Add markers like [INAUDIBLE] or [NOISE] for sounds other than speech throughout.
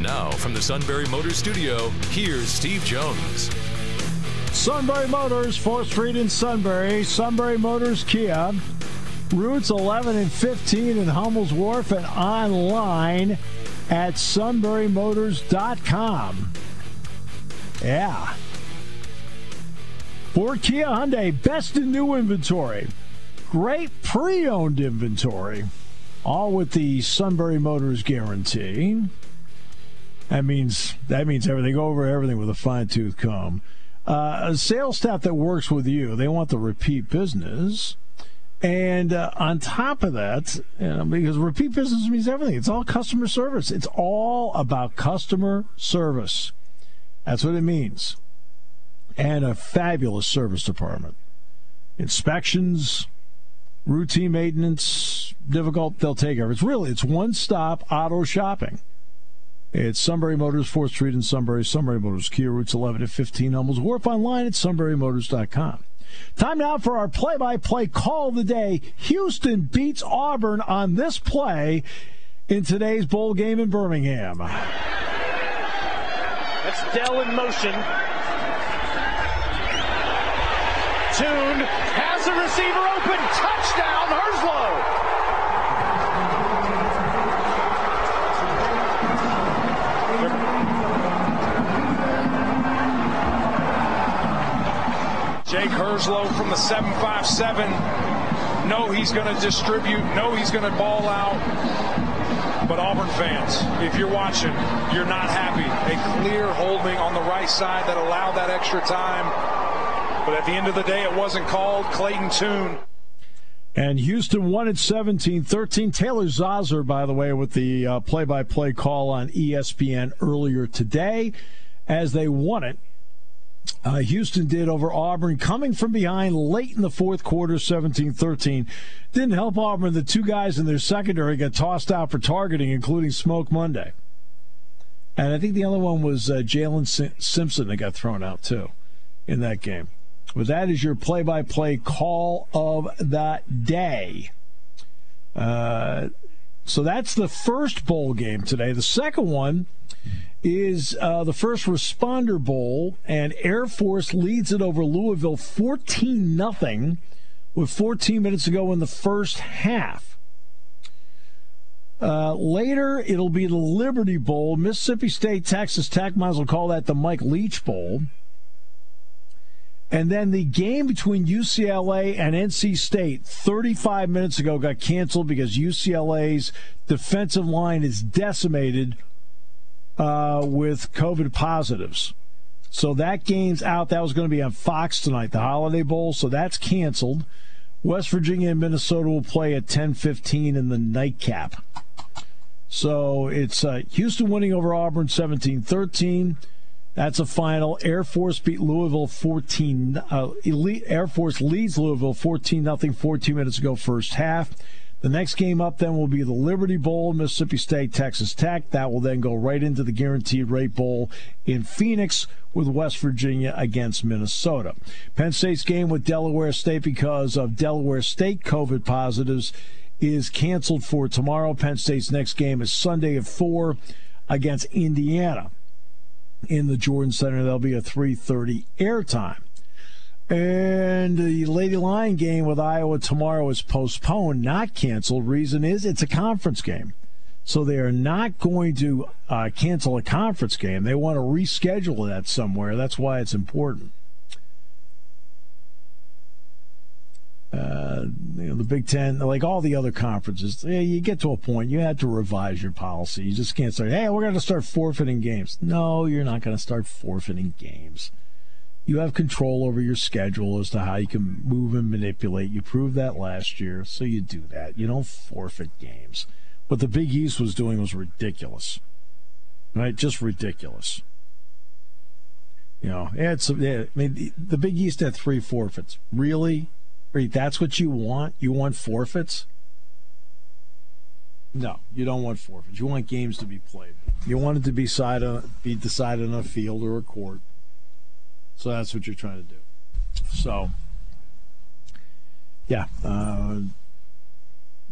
Now, from the Sunbury Motors Studio, here's Steve Jones. Sunbury Motors, 4th Street in Sunbury. Sunbury Motors Kia. Routes 11 and 15 in Hummel's Wharf and online at sunburymotors.com. Yeah. Ford Kia Hyundai, best in new inventory. Great pre owned inventory, all with the Sunbury Motors guarantee. That means that means everything Go over everything with a fine tooth comb. Uh, a sales staff that works with you, they want the repeat business. And uh, on top of that, you know, because repeat business means everything, it's all customer service. It's all about customer service. That's what it means. And a fabulous service department. Inspections, routine maintenance, difficult, they'll take care of it. It's really, it's one stop auto shopping. It's Sunbury Motors, 4th Street in Sunbury, Sunbury Motors, Kia routes 11 to 15, Hummels Wharf online at sunburymotors.com. Time now for our play by play call of the day. Houston beats Auburn on this play in today's bowl game in Birmingham. That's Dell in motion. Tune has the receiver open. Touchdown, Herslow. Herslow from the 757. Know he's going to distribute. Know he's going to ball out. But Auburn fans, if you're watching, you're not happy. A clear holding on the right side that allowed that extra time. But at the end of the day, it wasn't called. Clayton Tune. And Houston won at 17 13. Taylor Zarzour, by the way, with the play by play call on ESPN earlier today as they won it uh, Houston did over Auburn, coming from behind late in the fourth quarter, 17 13. Didn't help Auburn. The two guys in their secondary got tossed out for targeting, including Smoke Monday. And I think the other one was uh, Jaylin Simpson that got thrown out, too, in that game. But that is your play by play call of the day. Uh, so that's the first bowl game today. The second one is uh, the First Responder Bowl, and Air Force leads it over Louisville 14 nothing with 14 minutes to go in the first half. Uh, later, it'll be the Liberty Bowl. Mississippi State, Texas Tech, might as well call that the Mike Leach Bowl. And then the game between UCLA and NC State 35 minutes ago got canceled because UCLA's defensive line is decimated uh, with COVID positives. So that game's out. That was going to be on Fox tonight, the Holiday Bowl. So that's canceled. West Virginia and Minnesota will play at 10:15 in the nightcap. So it's uh, Houston winning over Auburn 17-13. That's a final. Air Force beat Louisville 14. Uh, Elite Air Force leads Louisville 14 nothing. 14 minutes ago, first half. The next game up then will be the Liberty Bowl, Mississippi State, Texas Tech. That will then go right into the Guaranteed Rate Bowl in Phoenix with West Virginia against Minnesota. Penn State's game with Delaware State because of Delaware State COVID positives is canceled for tomorrow. Penn State's next game is Sunday at 4 against Indiana in the Jordan Center. There'll be a 3:30 airtime. And the Lady Lion game with Iowa tomorrow is postponed, not canceled. Reason is it's a conference game. So they are not going to uh, cancel a conference game. They want to reschedule that somewhere. That's why it's important. Uh, you know, the Big Ten, like all the other conferences, you get to a point you have to revise your policy. You just can't say, "Hey, we're going to start forfeiting games." No, you're not going to start forfeiting games you have control over your schedule as to how you can move and manipulate. You proved that last year, so you do that. You don't forfeit games. What the Big East was doing was ridiculous. Right? Just ridiculous. You know, it's. yeah, I mean, the Big East had three forfeits. Really, that's what you want? You want forfeits? No, you don't want forfeits. You want games to be played. You want it to be decided, be decided on a field or a court. So that's what you're trying to do. So, yeah. Uh,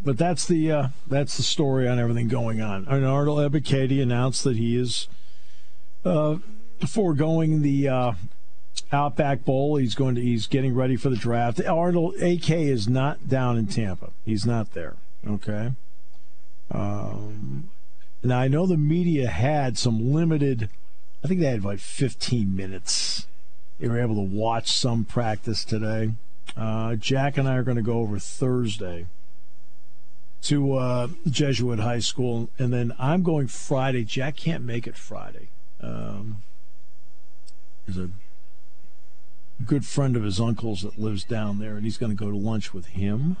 but that's the uh, that's the story on everything going on. Arnold Ebiketie announced that he is uh, foregoing the uh, Outback Bowl. He's going to he's getting ready for the draft. Arnold AK is not down in Tampa. He's not there. Okay. Um, now I know the media had some limited. I think they had like 15 minutes. They were able to watch some practice today. Uh, Jack and I are going to go over Thursday to uh, Jesuit High School, and then I'm going Friday. Jack can't make it Friday. Um, there's a good friend of his uncle's that lives down there, and he's going to go to lunch with him.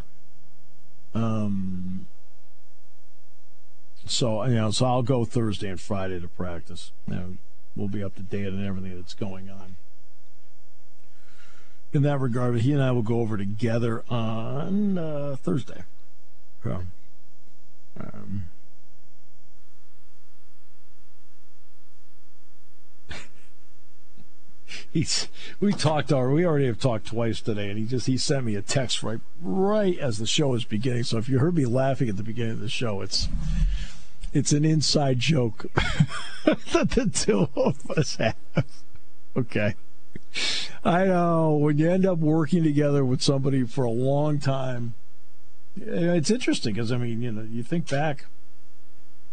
Um, so you know, so I'll go Thursday and Friday to practice. You know, we'll be up to date on everything that's going on. In that regard, but he and I will go over together on uh, Thursday. So, um, [LAUGHS] he's we talked already. We already have talked twice today, and he just he sent me a text right right as the show is beginning. So if you heard me laughing at the beginning of the show, it's it's an inside joke [LAUGHS] that the two of us have. Okay. I know when you end up working together with somebody for a long time, it's interesting because I mean, you know, you think back,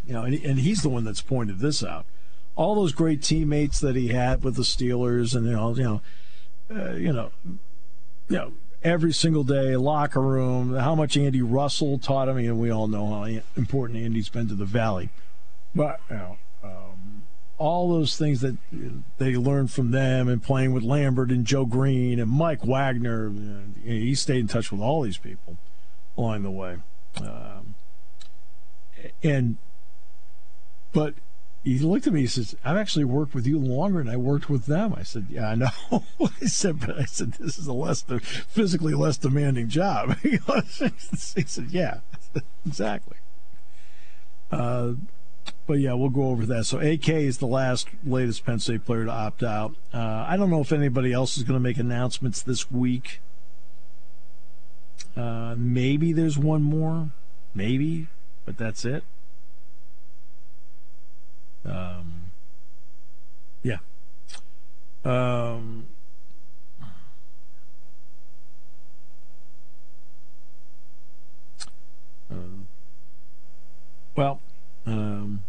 you know, and, and he's the one that's pointed this out all those great teammates that he had with the Steelers, and you know, you know, uh, you know, you know, every single day locker room. How much Andy Russell taught him, and we all know how important Andy's been to the Valley. But you know, all those things that they learned from them, and playing with Lambert and Joe Green and Mike Wagner, he stayed in touch with all these people along the way. Um, and but he looked at me. He says, "I've actually worked with you longer than I worked with them." I said, "Yeah, I know." [LAUGHS] I said, "But I said this is a less physically less demanding job." [LAUGHS] [LAUGHS] he said, "Yeah, exactly." Uh, but yeah, we'll go over that. So AK is the last latest Penn State player to opt out. Uh, I don't know if anybody else is going to make announcements this week. Uh, maybe there's one more, maybe, but that's it. Um, yeah. Um, uh, well, um,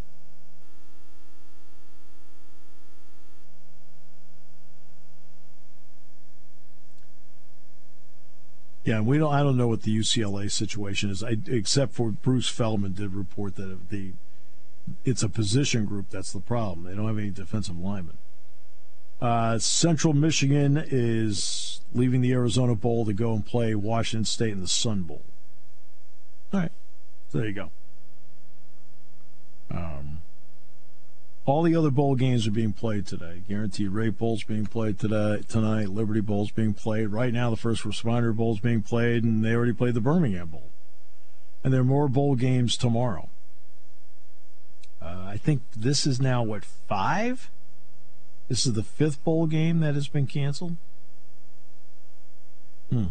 Yeah, we don't. I don't know what the UCLA situation is, I, except for Bruce Feldman did report that the it's a position group that's the problem. They don't have any defensive linemen. Uh, Central Michigan is leaving the Arizona Bowl to go and play Washington State in the Sun Bowl. All right, so there you go. Um, all the other bowl games are being played today. Guaranteed Rate Bowl's being played today, tonight. Liberty Bowl's being played. Right now, the First Responder Bowl's being played, and they already played the Birmingham Bowl. And there are more bowl games tomorrow. Uh, I think this is now what five. This is the fifth bowl game that has been canceled. Hmm.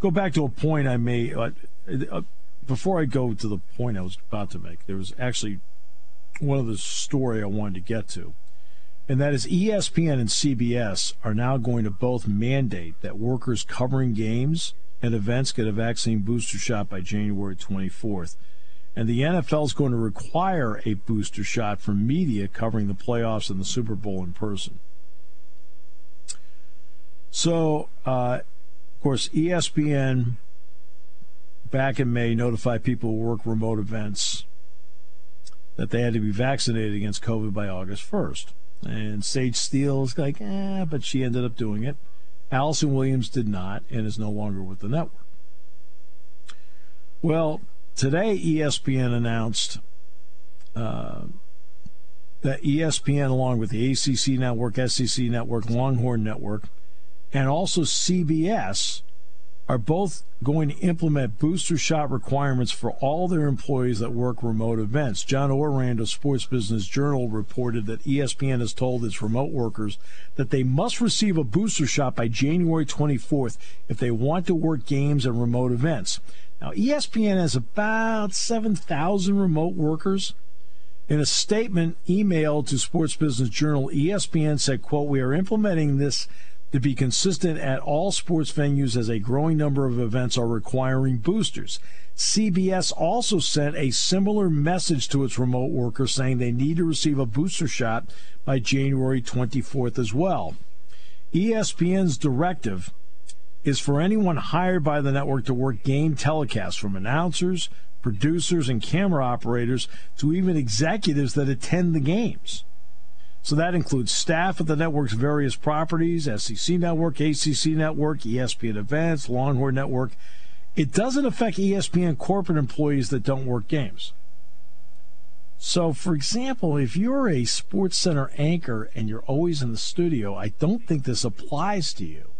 Go back to a point I made uh, uh, before I go to the point I was about to make. There was actually one of the story I wanted to get to, and that is ESPN and CBS are now going to both mandate that workers covering games and events get a vaccine booster shot by January 24th. And the NFL is going to require a booster shot for media covering the playoffs and the Super Bowl in person. So, uh, of course, ESPN back in May notified people who work remote events that they had to be vaccinated against COVID by August 1st. And Sage Steele is like, eh, but she ended up doing it. Allison Williams did not and is no longer with the network. Well, Today, ESPN announced uh, that ESPN, along with the ACC network, SEC network, Longhorn network, and also CBS, are both going to implement booster shot requirements for all their employees that work remote events. John Ourand of Sports Business Journal reported that ESPN has told its remote workers that they must receive a booster shot by January 24th if they want to work games and remote events. Now, ESPN has about 7,000 remote workers. In a statement emailed to Sports Business Journal, ESPN said, quote, we are implementing this to be consistent at all sports venues as a growing number of events are requiring boosters. CBS also sent a similar message to its remote workers saying they need to receive a booster shot by January 24th as well. ESPN's directive is for anyone hired by the network to work game telecasts from announcers, producers, and camera operators to even executives that attend the games. So that includes staff at the network's various properties SEC Network, ACC Network, ESPN Events, Longhorn Network. It doesn't affect ESPN corporate employees that don't work games. So, for example, if you're a Sports Center anchor and you're always in the studio, I don't think this applies to you.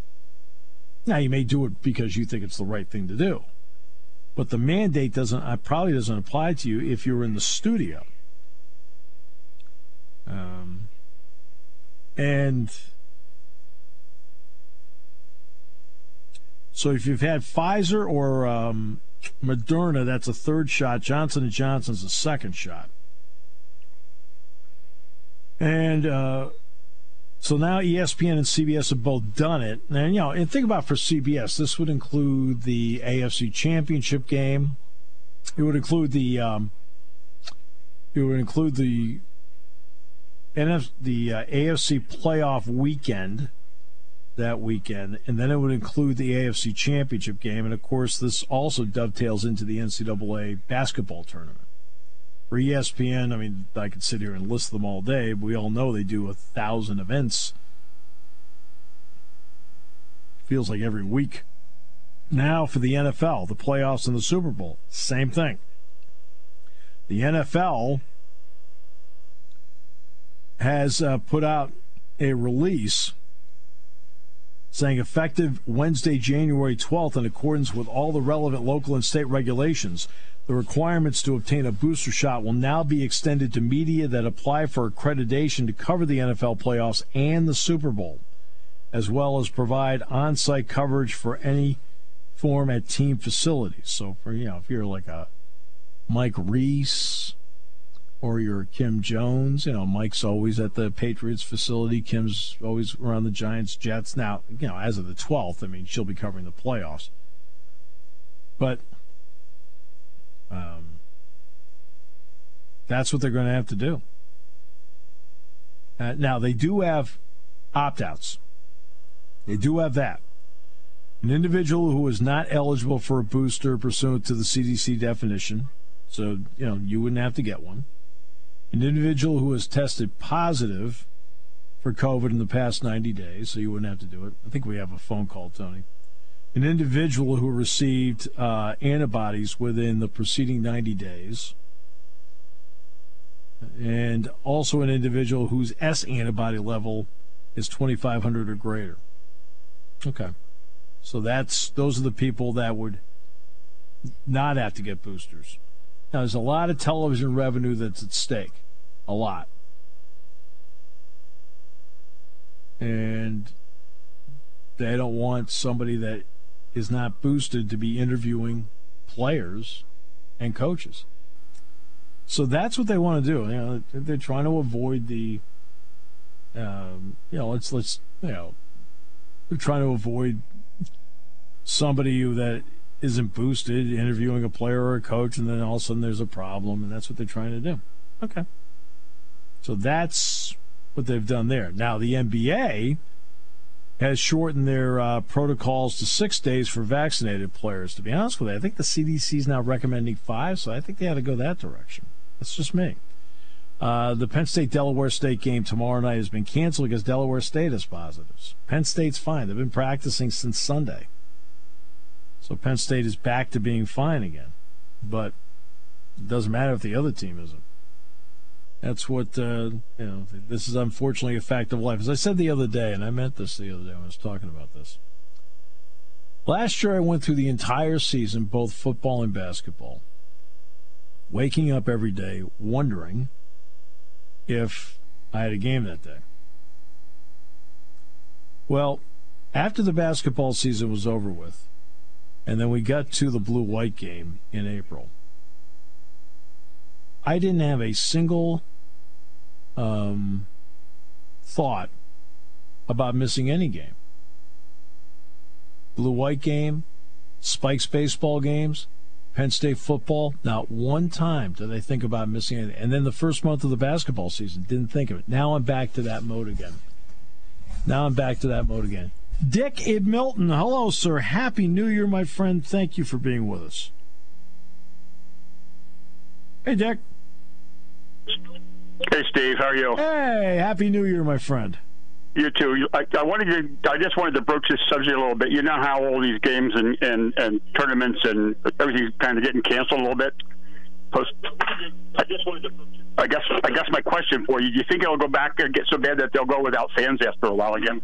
Now, you may do it because you think it's the right thing to do, but the mandate doesn't uh, probably doesn't apply to you if you're in the studio. Um, and so if you've had Pfizer or um, Moderna, that's a third shot. Johnson & Johnson's a second shot. And uh, so now ESPN and CBS have both done it. And, you know, and think about for CBS, this would include the AFC Championship game. It would include the um, it would include the NF, the uh, AFC playoff weekend that weekend, and then it would include the AFC championship game. And of course, this also dovetails into the NCAA basketball tournament. For ESPN, I mean, I could sit here and list them all day, but we all know they do a thousand events. Feels like every week. Now for the NFL, the playoffs and the Super Bowl, same thing. The NFL has uh, put out a release saying effective Wednesday, January 12th, in accordance with all the relevant local and state regulations, the requirements to obtain a booster shot will now be extended to media that apply for accreditation to cover the NFL playoffs and the Super Bowl, as well as provide on site coverage for any form at team facilities. So, for you know, if you're like a Mike Reiss, or your Kim Jones. You know, Mike's always at the Patriots facility. Kim's always around the Giants, Jets. Now, you know, as of the 12th, I mean, she'll be covering the playoffs. But um, that's what they're going to have to do. Uh, now, they do have opt outs. They do have that. An individual who is not eligible for a booster pursuant to the CDC definition, so, you know, you wouldn't have to get one an individual who has tested positive for COVID in the past 90 days, so you wouldn't have to do it. I think we have a phone call, Tony. An individual who received uh, antibodies within the preceding 90 days, and also an individual whose S antibody level is 2,500 or greater. Okay, so that's those are the people that would not have to get boosters. Now, there's a lot of television revenue that's at stake a lot. And they don't want somebody that is not boosted to be interviewing players and coaches. So that's what they want to do. You know, they're trying to avoid the, um, you know, let's let's you know, they're trying to avoid somebody that isn't boosted interviewing a player or a coach, and then all of a sudden there's a problem, and that's what they're trying to do. Okay. So that's what they've done there. Now, the NBA has shortened their uh, protocols to six days for vaccinated players. To be honest with you, I think the CDC is now recommending five, so I think they ought to go that direction. That's just me. Uh, the Penn State Delaware State game tomorrow night has been canceled because Delaware State has positives. Penn State's fine. They've been practicing since Sunday. So Penn State is back to being fine again. But it doesn't matter if the other team isn't. That's what uh, you know. This is unfortunately a fact of life. As I said the other day, and I meant this the other day when I was talking about this. Last year, I went through the entire season, both football and basketball, waking up every day wondering if I had a game that day. Well, after the basketball season was over with, and then we got to the blue white game in April, I didn't have a single um, thought about missing any game. Blue white game, Spikes baseball games, Penn State football. Not one time did I think about missing anything. And then the first month of the basketball season, didn't think of it. Now I'm back to that mode again. Now I'm back to that mode again. Dick Ed Milton, hello, sir. Happy New Year, my friend. Thank you for being with us. Hey, Dick. Hey, Steve. How are you? Hey, Happy New Year, my friend. You too. I, I wanted to. I just wanted to broach this subject a little bit. You know how all these games and and, and tournaments and everything's kind of getting canceled a little bit. Post. I just wanted to. I guess. I guess my question for you: Do you think it'll go back and get so bad that they'll go without fans after a while again?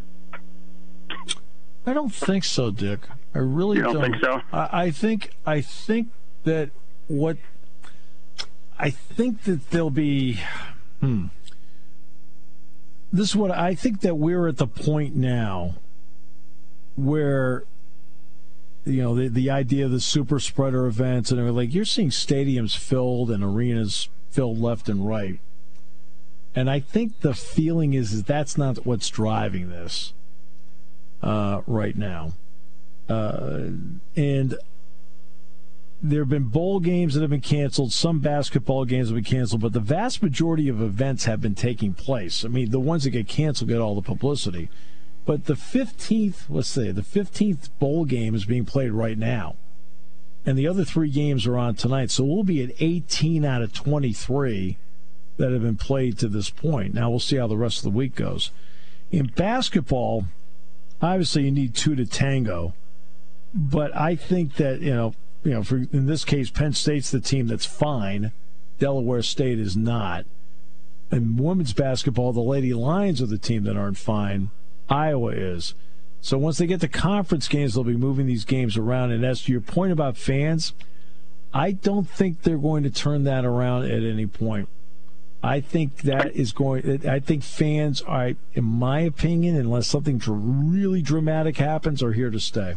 I don't think so, Dick. I really You don't think so? I, I think. I think that what. I think that there'll be. Hmm. This is what I think that we're at the point now where you know the the idea of the super spreader events and like you're seeing stadiums filled and arenas filled left and right. And I think the feeling is, is that's not what's driving this uh, right now. Uh, and there have been bowl games that have been canceled. Some basketball games have been canceled, but the vast majority of events have been taking place. I mean, the ones that get canceled get all the publicity. But the 15th, let's say, the 15th bowl game is being played right now. And the other three games are on tonight. So we'll be at 18 out of 23 that have been played to this point. Now we'll see how the rest of the week goes. In basketball, obviously you need two to tango. But I think that, you know, you know, for in this case, Penn State's the team that's fine. Delaware State is not. In women's basketball, the Lady Lions are the team that aren't fine. Iowa is. So once they get to conference games, they'll be moving these games around. And as to your point about fans, I don't think they're going to turn that around at any point. I think that is going. I think fans are, in my opinion, unless something really dramatic happens, are here to stay.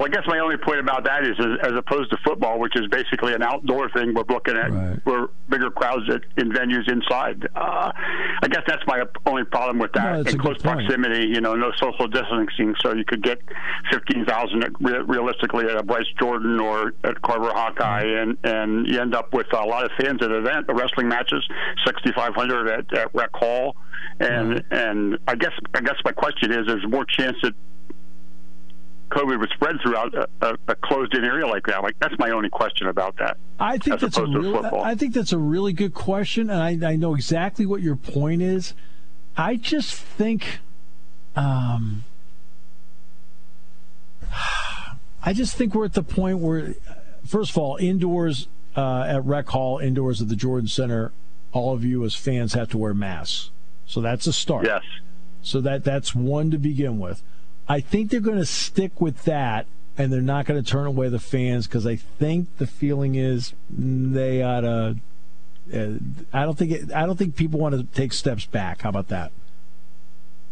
Well, I guess my only point about that is, as, as opposed to football, which is basically an outdoor thing, we're looking at Right. we're bigger crowds at, in venues inside. Uh, I guess that's my only problem with that. No, in close proximity, you know, no social distancing, so you could get fifteen thousand re- realistically at a Bryce Jordan or at Carver Hawkeye, and and you end up with a lot of fans at event uh, wrestling matches, sixty five hundred at, at Rec Hall, and and I guess I guess my question is, there's more chance that COVID would spread throughout a, a, a closed-in area like that. Like that's my only question about that. I think that's a really. I think that's a really good question, and I, I know exactly what your point is. I just think, um, I just think we're at the point where, first of all, indoors uh, at Rec Hall, indoors at the Jordan Center, all of you as fans have to wear masks. So that's a start. Yes. So that that's one to begin with. I think they're going to stick with that, and they're not going to turn away the fans because I think the feeling is they ought to. Uh, I don't think it, I don't think people want to take steps back. How about that?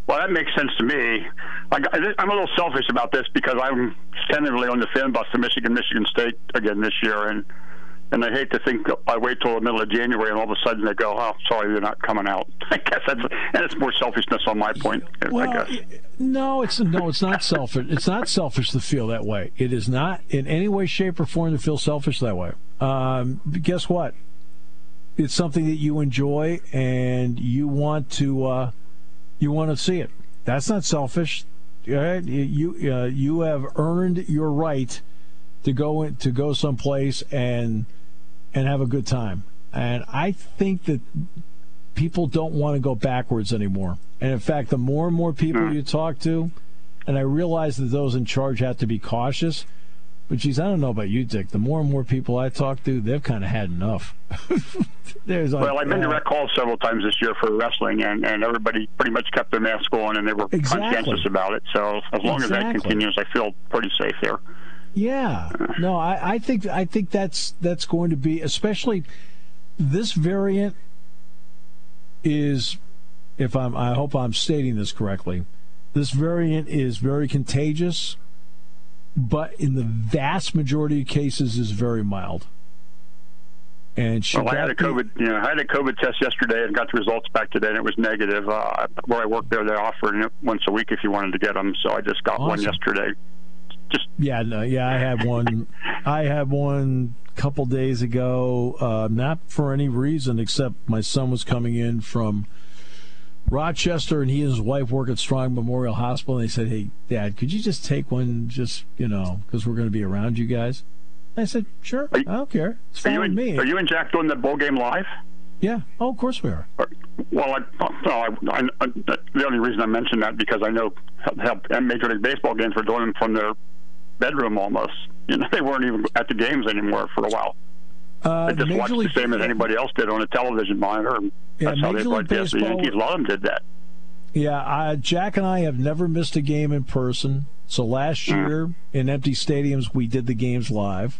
Well, that makes sense to me. I, I'm a little selfish about this because I'm tentatively on the fan bus to Michigan, Michigan State again this year, and and I hate to think I wait till the middle of January and all of a sudden they go, "Oh, sorry, you're not coming out." [LAUGHS] I guess that's and it's more selfishness on my point. I guess. no, it's no, it's not selfish. It's not selfish to feel that way. It is not in any way, shape, or form to feel selfish that way. Um, guess what? It's something that you enjoy and you want to uh, you want to see it. That's not selfish. right? You you, uh, you have earned your right to go in, to go someplace and and have a good time. And I think that people don't want to go backwards anymore. And in fact, the more and more people you talk to, and I realize that those in charge have to be cautious, But geez, I don't know about you, Dick. The more and more people I talk to, they've kind of had enough. [LAUGHS] There's like, well, I've been uh, direct calls several times this year for wrestling, and, and everybody pretty much kept their masks on, and they were exactly. conscientious about it. So as long exactly. as that continues, I feel pretty safe there. Yeah, no, I, I think I think that's that's going to be especially this variant is, if I'm, I hope I'm stating this correctly. This variant is very contagious, but in the vast majority of cases is very mild. And well, I had a COVID, you know, I had a COVID test yesterday and got the results back today, and it was negative. Uh, where I work there, they offer it once a week if you wanted to get them. So I just got awesome. one yesterday. Just yeah, no, yeah, I had one. [LAUGHS] I had one a couple days ago, uh, not for any reason except my son was coming in from Rochester, and he and his wife work at Strong Memorial Hospital. And they said, "Hey, Dad, could you just take one, just you know, because we're going to be around you guys." I said, "Sure, you, I don't care. It's fine with me." Are you and Jack doing the bowl game live? Yeah. Oh, of course we are. Well, I, no, I, I, the only reason I mentioned that because I know how, how Major League Baseball games were doing them from their bedroom almost. You know, [LAUGHS] they weren't even at the games anymore for a while. Uh, they just watched League, the same as anybody else did on a television monitor. Yeah, That's how they broadcast the Yankees. A lot of them did that. Yeah, uh, Jack and I have never missed a game in person. So last mm. year mm. in empty stadiums, we did the games live.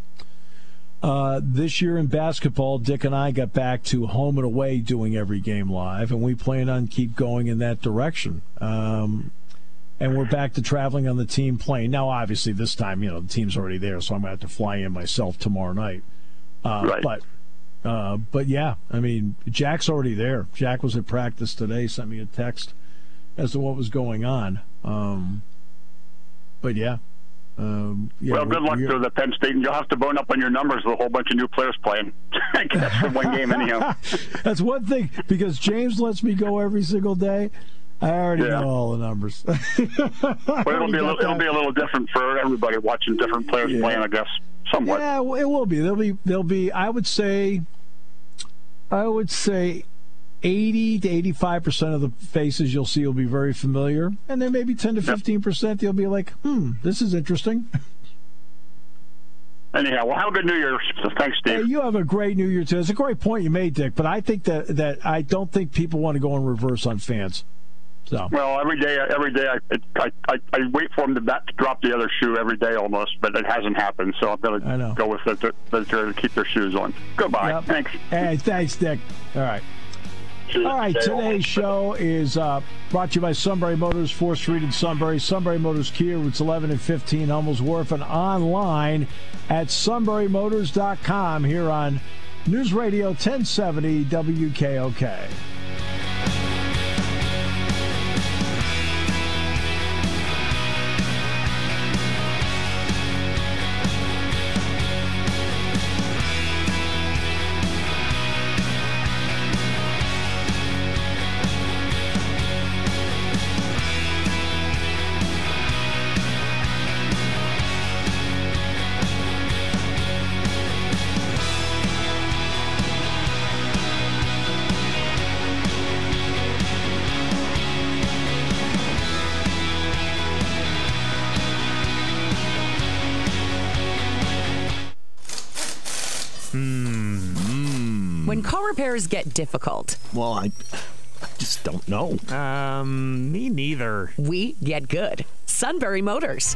Uh, this year in basketball, Dick and I got back to home and away doing every game live, and we plan on keep going in that direction. Um, and we're back to traveling on the team plane. Now, obviously, this time, you know, the team's already there, so I'm going to have to fly in myself tomorrow night. Uh, right. But, uh, but yeah, I mean, Jack's already there. Jack was at practice today, sent me a text as to what was going on. Um, but yeah. Um, yeah well, good luck to the Penn State, and you'll have to bone up on your numbers with a whole bunch of new players playing. [LAUGHS] I guess for one game, anyhow. [LAUGHS] That's one thing because James lets me go every single day. I already yeah. know all the numbers. [LAUGHS] well, it'll be a little, it'll be a little different for everybody watching different players yeah. playing, I guess, somewhat. Yeah, it will be. There'll be there'll be. I would say, I would say, eighty to eighty-five percent of the faces you'll see will be very familiar, and then maybe ten to fifteen percent you'll be like, "Hmm, this is interesting." [LAUGHS] Anyhow, well, have a good New Year. Thanks, Steve. Hey, you have a great New Year too. It's a great point you made, Dick. But I think that that I don't think people want to go in reverse on fans. So. Well, every day, every day, I, I, I, I wait for him to, bat, to drop the other shoe every day almost, but it hasn't happened. So I'm going to go with it to, to, keep their shoes on. Goodbye. Yep. Thanks. Hey, thanks, Dick. All right. All right, today's show is uh, brought to you by Sunbury Motors, 4th Street in Sunbury. Sunbury Motors Kia, routes 11 and 15, Hummels Wharf, and online at sunburymotors.com here on News Radio 1070 WKOK. Repairs get difficult? Well, I, I just don't know. Um, me neither. We get good. Sunbury Motors.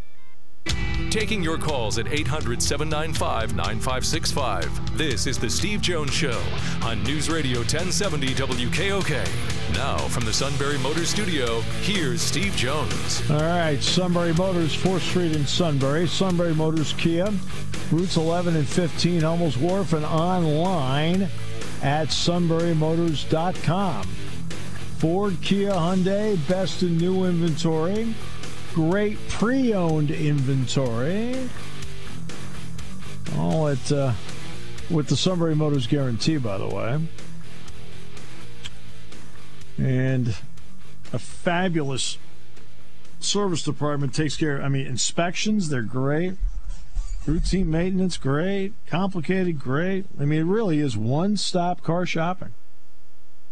Taking your calls at 800 795 9565. This is The Steve Jones Show on News Radio 1070 WKOK. Now, from the Sunbury Motors Studio, here's Steve Jones. All right, Sunbury Motors, 4th Street in Sunbury. Sunbury Motors Kia, routes 11 and 15, Hummels Wharf, and online at sunburymotors.com. Ford, Kia, Hyundai, best in new inventory. Great pre-owned inventory. All at uh, with the Sunbury Motors guarantee, by the way and a fabulous service department takes care. I mean, inspections they're great, routine maintenance great, complicated great. I mean, it really is one-stop car shopping.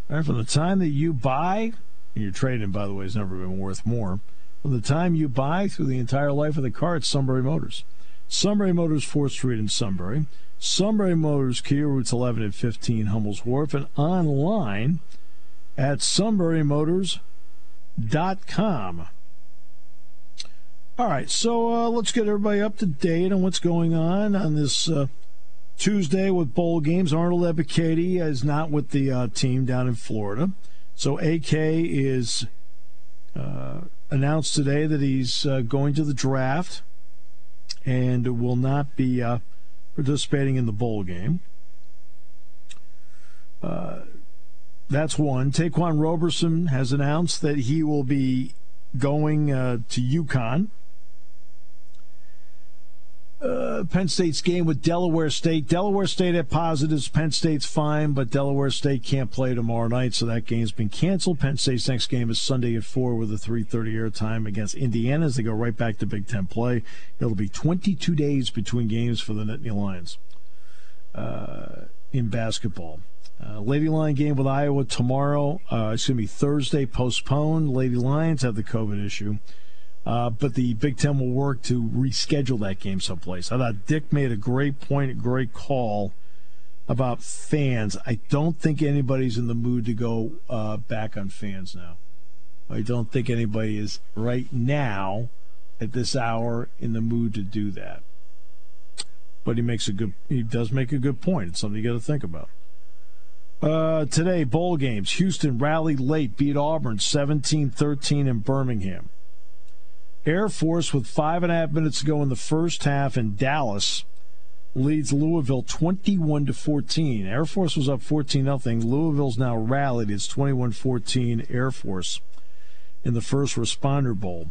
And from the time that you buy, and your trade-in, by the way, has never been worth more. From the time you buy through the entire life of the car, it's Sunbury Motors. Sunbury Motors, 4th Street in Sunbury. Sunbury Motors, Kia routes 11 and 15, Hummel's Wharf, and online at sunburymotors.com. All right, so uh, let's get everybody up to date on what's going on on this uh, Tuesday with bowl games. Arnold Ebiketie is not with the uh, team down in Florida. So AK is uh, announced today that he's uh, going to the draft and will not be uh, participating in the bowl game. Uh, that's one. Ta'Quan Roberson has announced that he will be going uh, to UConn. Uh, Penn State's game with Delaware State. Delaware State had positives. Penn State's fine, but Delaware State can't play tomorrow night, so that game's been canceled. Penn State's next game is Sunday at four with a 3:30 air time against Indiana as they go right back to Big Ten play. It'll be 22 days between games for the Nittany Lions uh, in basketball. Uh, Lady Lion game with Iowa tomorrow. Uh, it's going to be Thursday, postponed. Lady Lions have the COVID issue. Uh, but the Big Ten will work to reschedule that game someplace. I thought Dick made a great point, a great call about fans. I don't think anybody's in the mood to go uh, back on fans now. I don't think anybody is right now at this hour in the mood to do that. But he makes a good he does make a good point. It's something you got to think about. Uh, today, bowl games. Houston rallied late, beat Auburn 17 13 in Birmingham. Air Force, with five and a half minutes to go in the first half in Dallas, leads Louisville 21 to 14. Air Force was up 14 0. Louisville's now rallied. It's 21 14 Air Force in the first responder bowl.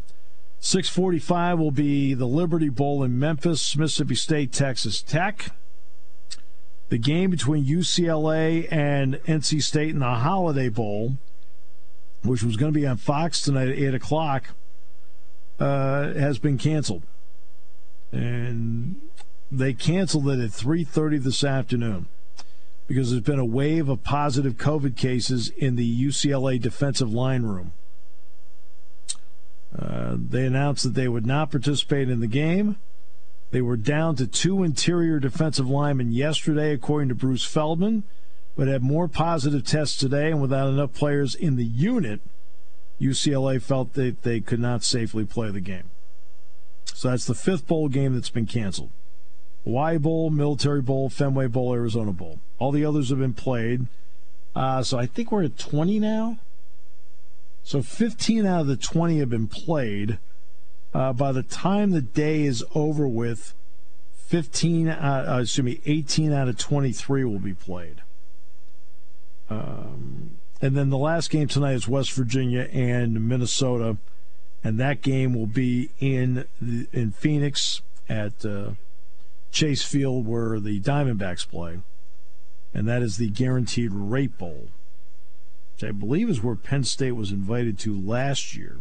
645 will be the Liberty Bowl in Memphis, Mississippi State, Texas Tech the game between UCLA and NC State in the Holiday Bowl, which was going to be on Fox tonight at 8 o'clock, uh, has been canceled. And they canceled it at 3.30 this afternoon because there's been a wave of positive COVID cases in the UCLA defensive line room. Uh, they announced that they would not participate in the game they were down to two interior defensive linemen yesterday, according to Bruce Feldman, but had more positive tests today, and without enough players in the unit, UCLA felt that they could not safely play the game. So that's the fifth bowl game that's been canceled. Hawaii Bowl, Military Bowl, Fenway Bowl, Arizona Bowl. All the others have been played. Uh, so I think we're at 20 now. So 15 out of the 20 have been played. Uh, by the time the day is over with, 15, uh, uh, excuse me, 18 out of 23 will be played. Um, and then the last game tonight is West Virginia and Minnesota, and that game will be in in Phoenix at uh, Chase Field where the Diamondbacks play, and that is the Guaranteed Rate Bowl, which I believe is where Penn State was invited to last year,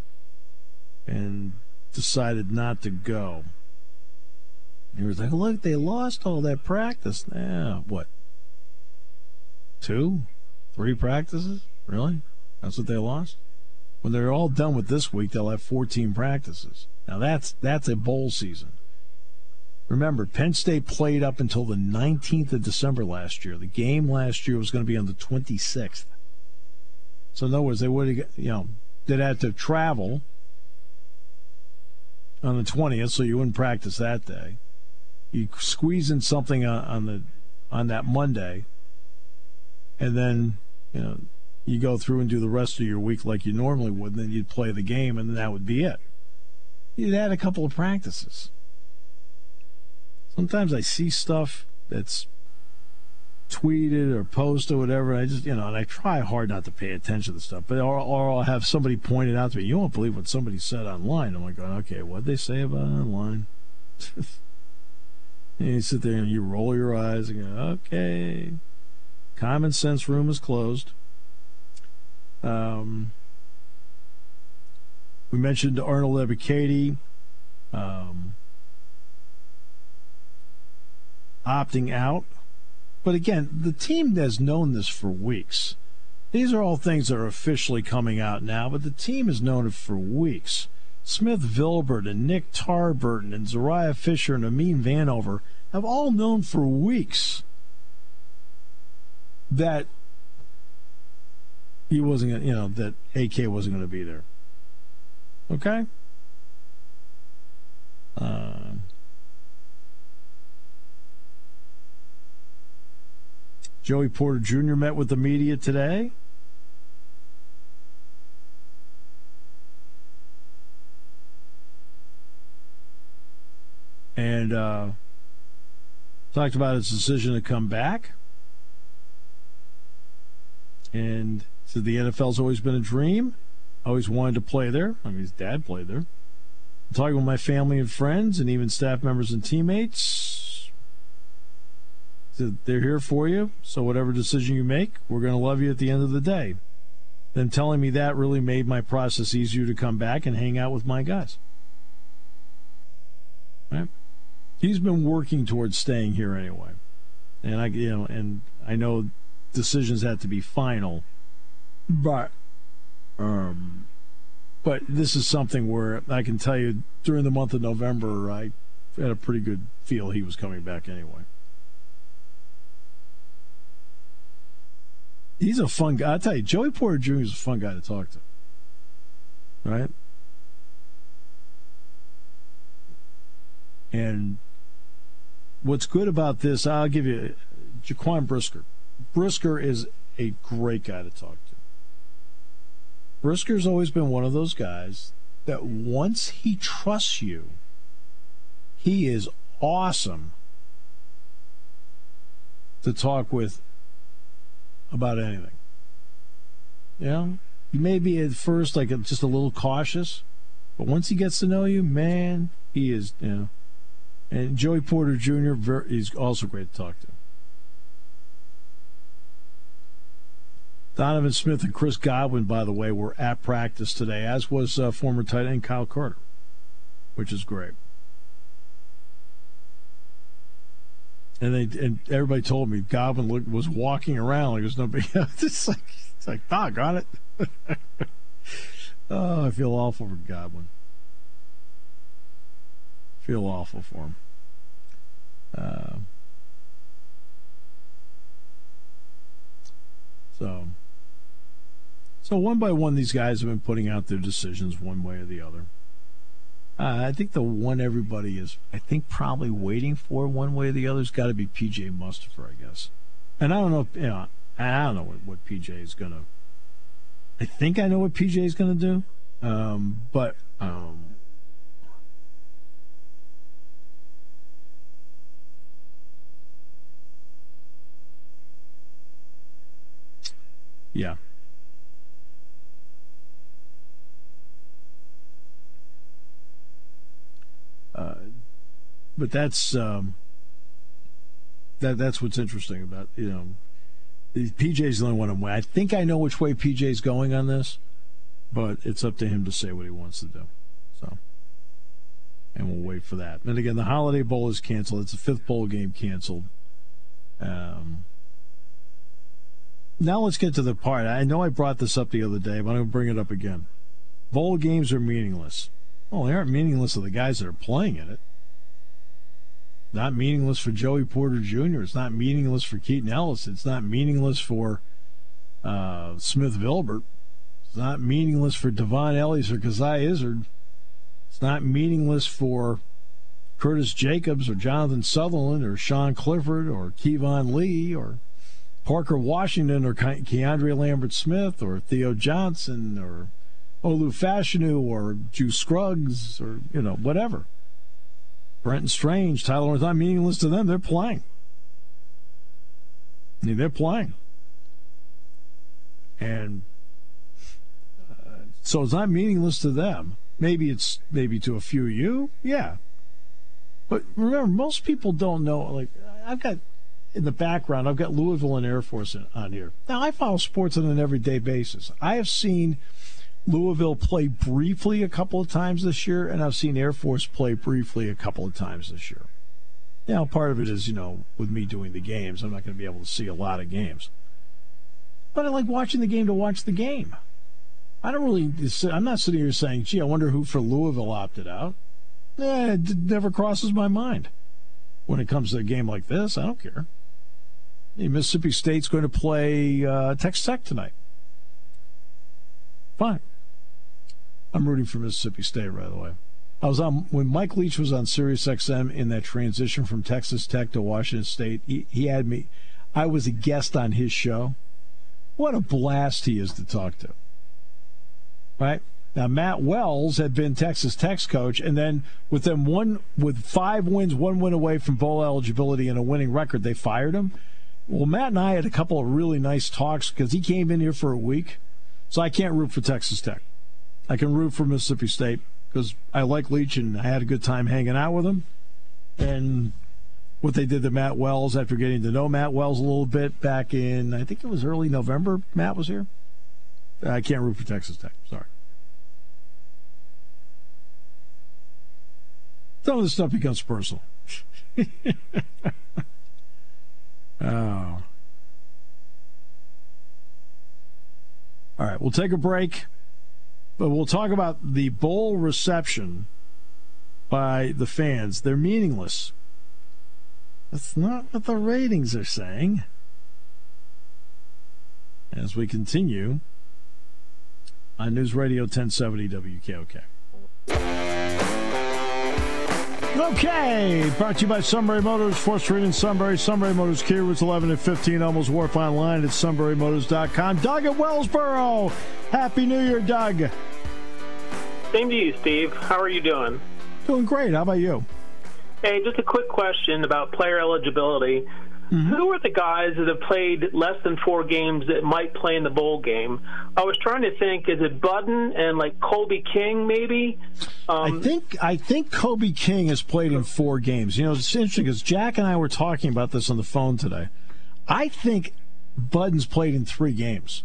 and decided not to go. He was like, look, they lost all that practice. Now, what? Two? Three practices? Really? That's what they lost? When they're all done with this week, they'll have 14 practices. Now that's that's a bowl season. Remember, Penn State played up until the 19th of December last year. The game last year was going to be on the 26th. So in other words, they would have, you know, they'd have to travel on the 20th, so you wouldn't practice that day. You squeeze in something on, on the on that Monday, and then you know you go through and do the rest of your week like you normally would, and then you'd play the game, and then that would be it. You'd add a couple of practices. Sometimes I see stuff that's tweeted or posted or whatever. I just, you know, and I try hard not to pay attention to stuff, but or, or I'll have somebody point it out to me. You won't believe what somebody said online. I'm like, okay, what'd they say about online? [LAUGHS] and you sit there and you roll your eyes and go, okay, common sense room is closed. Um, we mentioned Arnold Ebiketie um, opting out. But again, the team has known this for weeks. These are all things that are officially coming out now, but the team has known it for weeks. Smith Vilbert and Nick Tarburton and Zuriah Fisher and Amin Vanover have all known for weeks that he wasn't gonna, you know, that AK wasn't going to be there. Okay? Uh, Joey Porter Jr. met with the media today. And uh, talked about his decision to come back. And said the NFL's always been a dream. Always wanted to play there. I mean, his dad played there. I'm talking with my family and friends, and even staff members and teammates. Said they're here for you. So whatever decision you make, we're going to love you at the end of the day. Then telling me that really made my process easier to come back and hang out with my guys. Right? He's been working towards staying here anyway, and I, you know, and I know decisions had to be final but, um, but this is something where I can tell you during the month of November, I had a pretty good feel he was coming back anyway. He's a fun guy. I tell you, Joey Porter Jr. is a fun guy to talk to. Right? And what's good about this, I'll give you Jaquan Brisker. Brisker is a great guy to talk to. Brisker's always been one of those guys that once he trusts you, he is awesome to talk with about anything. You know, he may be at first like just a little cautious, but once he gets to know you, man, he is, you know. And Joey Porter Jr. is also great to talk to. Donovan Smith and Chris Godwin, by the way, were at practice today, as was uh, former tight end Kyle Carter, which is great. And they and everybody told me Godwin looked, was walking around like there's nobody. [LAUGHS] it's like it's like Doc got it. [LAUGHS] oh, I feel awful for Godwin. Feel awful for him. Uh, so. So one by one, these guys have been putting out their decisions one way or the other. Uh, I think the one everybody is, I think, probably waiting for one way or the other has got to be PJ Mustipher, I guess. And I don't know, if, you know, I don't know what, what PJ is going to. I think I know what PJ is going to do, um, but um, yeah. Uh, but that's um, that that's what's interesting about you know PJ's the only one I'm I think I know which way PJ's going on this, but it's up to him to say what he wants to do. So, and we'll wait for that. And again, the Holiday Bowl is canceled. It's a fifth bowl game canceled. Um, now let's get to the part. I know I brought this up the other day, but I'm going to bring it up again. Bowl games are meaningless. Well, they aren't meaningless to the guys that are playing in it. Not meaningless for Joey Porter Jr. It's not meaningless for Keaton Ellis. It's not meaningless for uh, Smith Vilbert. It's not meaningless for Dvon Ellis or Coziahr Izzard. It's not meaningless for Curtis Jacobs or Jonathan Sutherland or Sean Clifford or Keyvone Lee or Parker Washington or Ke- Keandre Lambert Smith or Theo Johnson or Olu Fashanu or Juice Scruggs or, you know, whatever. Brenton Strange, Tyler is not meaningless to them. They're playing. I mean, they're playing. And uh, so it's not meaningless to them. Maybe it's maybe to a few of you. Yeah. But remember, most people don't know. Like, I've got in the background, I've got Louisville and Air Force on here. Now, I follow sports on an everyday basis. I have seen Louisville play briefly a couple of times this year, and I've seen Air Force play briefly a couple of times this year. Now, part of it is, you know, with me doing the games, I'm not going to be able to see a lot of games. But I like watching the game to watch the game. I don't really, I'm not sitting here saying, gee, I wonder who for Louisville opted out. Eh, it never crosses my mind. When it comes to a game like this, I don't care. Mississippi State's going to play uh, Texas Tech tonight. Fine. I'm rooting for Mississippi State, by the way. I was on when Mike Leach was on Sirius XM in that transition from Texas Tech to Washington State. He, he had me. I was a guest on his show. What a blast he is to talk to. Right now, Matt Wells had been Texas Tech's coach, and then with them one with five wins, one win away from bowl eligibility and a winning record, they fired him. Well, Matt and I had a couple of really nice talks because he came in here for a week, so I can't root for Texas Tech. I can root for Mississippi State because I like Leach and I had a good time hanging out with him. And what they did to Matt Wells after getting to know Matt Wells a little bit back in, I think it was early November, Matt was here. I can't root for Texas Tech. Sorry. Some of this stuff becomes personal. [LAUGHS] oh. All right, we'll take a break. But we'll talk about the bowl reception by the fans. They're meaningless. That's not what the ratings are saying. As we continue on News Radio 1070 WKOK. Okay, brought to you by Sunbury Motors, 4th Street in Sunbury. Sunbury Motors, Kia routes 11 and 15, Hummels Wharf online at sunburymotors.com. Doug at Wellsboro. Happy New Year, Doug. Same to you, Steve. How are you doing? Doing great. How about you? Hey, just a quick question about player eligibility. Mm-hmm. Who are the guys that have played less than four games that might play in the bowl game? I was trying to think: is it Budden and like Kobe King, maybe? Um, I think I think Kobe King has played in four games. You know, it's interesting because Jack and I were talking about this on the phone today. I think Budden's played in three games.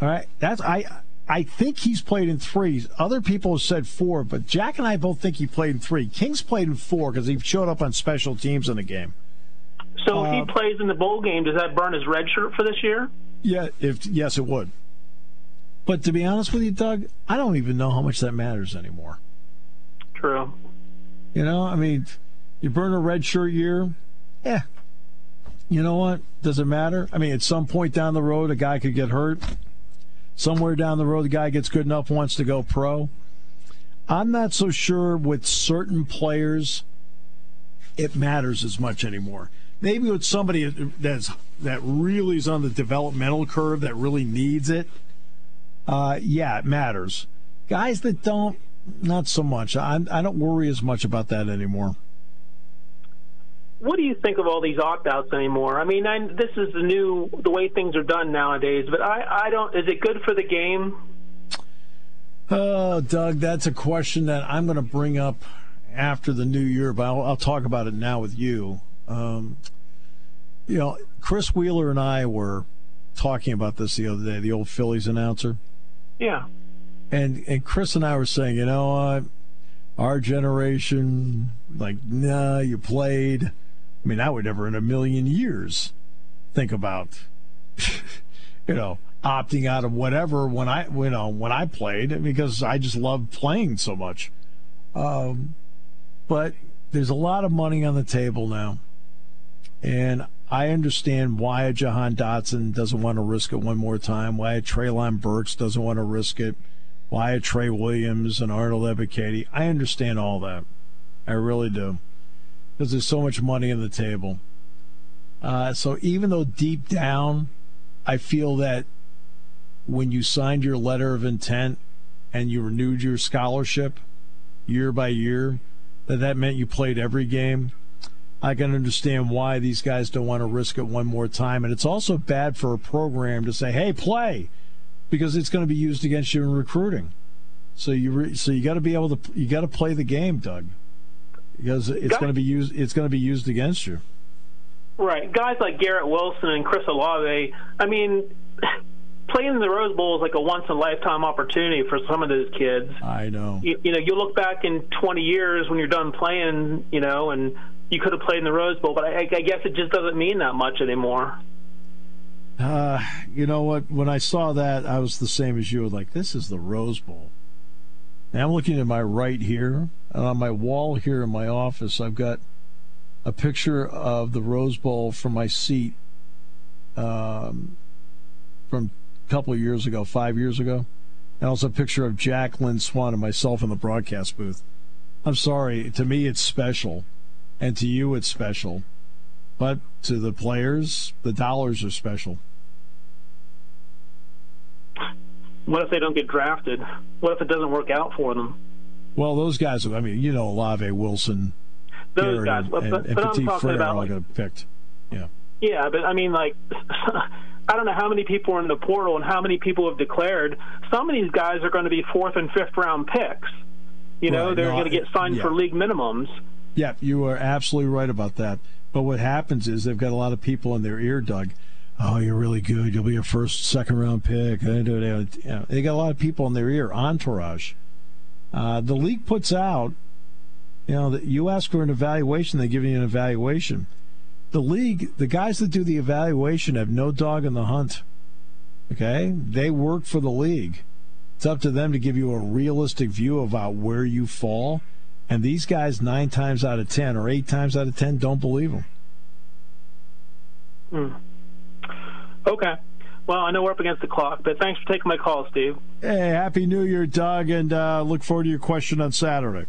All right, that's I. I think he's played in three. Other people have said four, but Jack and I both think he played in three. King's played in four because he showed up on special teams in the game. So if he uh, plays in the bowl game, does that burn his red shirt for this year? Yeah, if yes, it would. But to be honest with you, Doug, I don't even know how much that matters anymore. True. You know, I mean, you burn a red shirt year, yeah. You know what? Does it matter? I mean, at some point down the road, a guy could get hurt somewhere down the road the guy gets good enough wants to go pro. I'm not so sure with certain players it matters as much anymore. Maybe with somebody that's that really is on the developmental curve that really needs it. Uh, yeah, it matters. Guys that don't, not so much. I, I don't worry as much about that anymore what do you think of all these opt-outs anymore? I mean, I, this is the new the way things are done nowadays. But I, I don't. Is it good for the game? Oh, Doug, that's a question that I'm going to bring up after the new year, but I'll, I'll talk about it now with you. Um, you know, Chris Wheeler and I were talking about this the other day. The old Phillies announcer. Yeah. And and Chris and I were saying, you know, uh, our generation, like, nah, you played I mean, I would never in a million years think about, [LAUGHS] you know, opting out of whatever when I, you know, when I played because I just loved playing so much. Um, but there's a lot of money on the table now, and I understand why a Jahan Dotson doesn't want to risk it one more time. Why a Treylon Burks doesn't want to risk it. Why a Trey Williams and Arnold Ebiketie. I understand all that. I really do because there's so much money on the table. Uh, so even though deep down, I feel that when you signed your letter of intent and you renewed your scholarship year by year, that that meant you played every game. I can understand why these guys don't want to risk it one more time. And it's also bad for a program to say, hey, play, because it's going to be used against you in recruiting. So you re- so you got to be able to you got to play the game, Doug, because it's going to be used it's going to be used against you. Right, guys like Garrett Wilson and Chris Olave. I mean, playing in the Rose Bowl is like a once in a lifetime opportunity for some of those kids. I know. You, you know, you look back in 20 years when you're done playing, you know, and you could have played in the Rose Bowl, but I, I guess it just doesn't mean that much anymore. Uh, you know what? When I saw that, I was the same as you. Like, this is the Rose Bowl. And I'm looking at my right here, and on my wall here in my office, I've got a picture of the Rose Bowl from my seat um, from a couple of years ago, five years ago. And also a picture of Jack Lynn Swann and myself in the broadcast booth. I'm sorry, to me it's special, and to you it's special. But to the players, the dollars are special. What if they don't get drafted? What if it doesn't work out for them? Well, those guys, I mean, you know, Olave, Wilson, those guys, and, but, and, but, and but I'm talking Frere about all like, to picked. Yeah. Yeah, but I mean, like, [LAUGHS] I don't know how many people are in the portal and how many people have declared. Some of these guys are going to be fourth and fifth round picks. You know, Right. they're No, going to get signed yeah. for league minimums. Yeah, you are absolutely right about that. But what happens is they've got a lot of people in their ear, Doug. Oh, you're really good. You'll be a first, second round pick. They got a lot of people in their ear, entourage. Uh, the league puts out, you know, you ask for an evaluation, they give you an evaluation. The league, the guys that do the evaluation have no dog in the hunt. Okay? They work for the league. It's up to them to give you a realistic view about where you fall. And these guys, nine times out of 10 or eight times out of 10, don't believe them. Okay. Well, I know we're up against the clock, but thanks for taking my call, Steve. Hey, Happy New Year, Doug, and uh, look forward to your question on Saturday.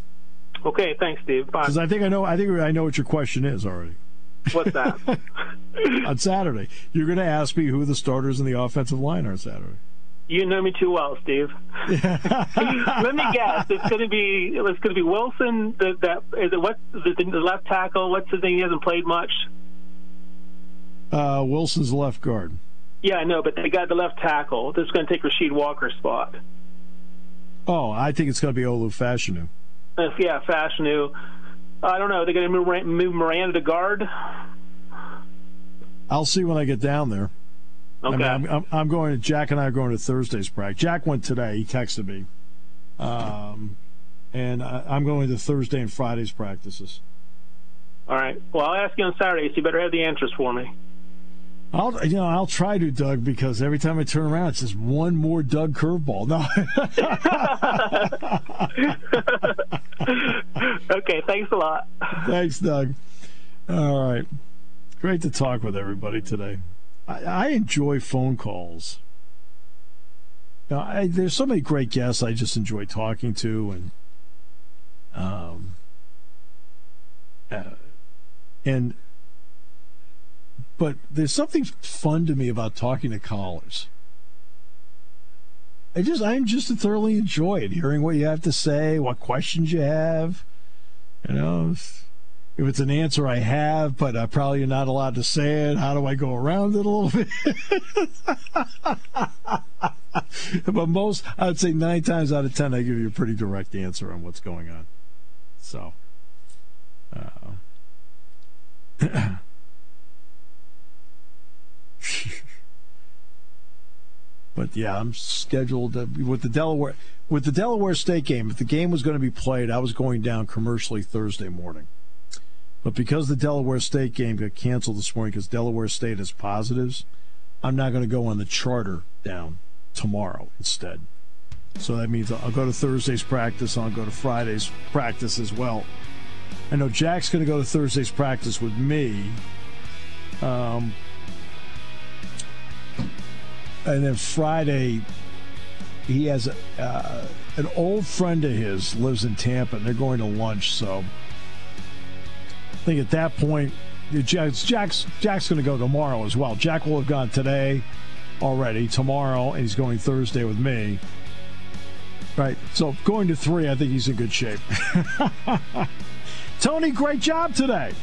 Okay, thanks, Steve. Because I think I know, I think I know what your question is already. What's that? [LAUGHS] on Saturday, you're going to ask me who the starters in the offensive line are Saturday. You know me too well, Steve. [LAUGHS] Let me guess. It's going to be it's going to be Wilson. The, that is it. What the, the left tackle? What's the thing? He hasn't played much. Uh, Wilson's left guard. Yeah, I know, but they got the left tackle. This is going to take Rasheed Walker's spot. Oh, I think it's going to be Olu Fashanu. Uh, yeah, Fashanu. I don't know. They're going to move, move Miranda to guard. I'll see when I get down there. Okay. I mean, I'm, I'm, going to, Jack and I are going to Thursday's practice. Jack went today. He texted me. Um, and I, I'm going to Thursday and Friday's practices. All right. Well, I'll ask you on Saturday, so you better have the answers for me. I'll, you know, I'll try to, Doug, because every time I turn around, it's just one more Doug curveball. No. [LAUGHS] okay. Thanks a lot. Thanks, Doug. All right. Great to talk with everybody today. I, I enjoy phone calls. Know, I, there's so many great guests I just enjoy talking to, and um, uh, and but there's something fun to me about talking to callers. I just I'm just thoroughly enjoy it, hearing what you have to say, what questions you have. You know, if it's an answer I have, but I probably not allowed to say it, how do I go around it a little bit? [LAUGHS] but most, I would say nine times out of ten, I give you a pretty direct answer on what's going on. So, uh, [COUGHS] but yeah, I'm scheduled to, with the Delaware with the Delaware State game. If the game was going to be played, I was going down commercially Thursday morning. But because the Delaware State game got canceled this morning because Delaware State has positives, I'm not going to go on the charter down tomorrow instead. So that means I'll go to Thursday's practice. I'll go to Friday's practice as well. I know Jack's going to go to Thursday's practice with me. Um, and then Friday, he has uh, an old friend of his lives in Tampa, and they're going to lunch. So think at that point, Jack's Jack's, Jack's going to go tomorrow as well. Jack will have gone today already, tomorrow, and he's going Thursday with me. Right. So going to three, I think he's in good shape. [LAUGHS] Tony, great job today.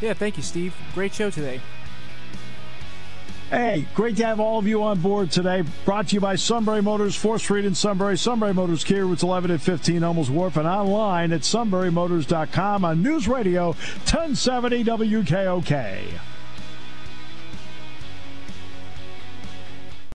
Yeah, thank you, Steve. Great show today. Hey, great to have all of you on board today. Brought to you by Sunbury Motors, 4th Street in Sunbury. Sunbury Motors, Kia Routes 11 and 15, Hummels Wharf, and online at sunburymotors.com on News Radio 1070 WKOK.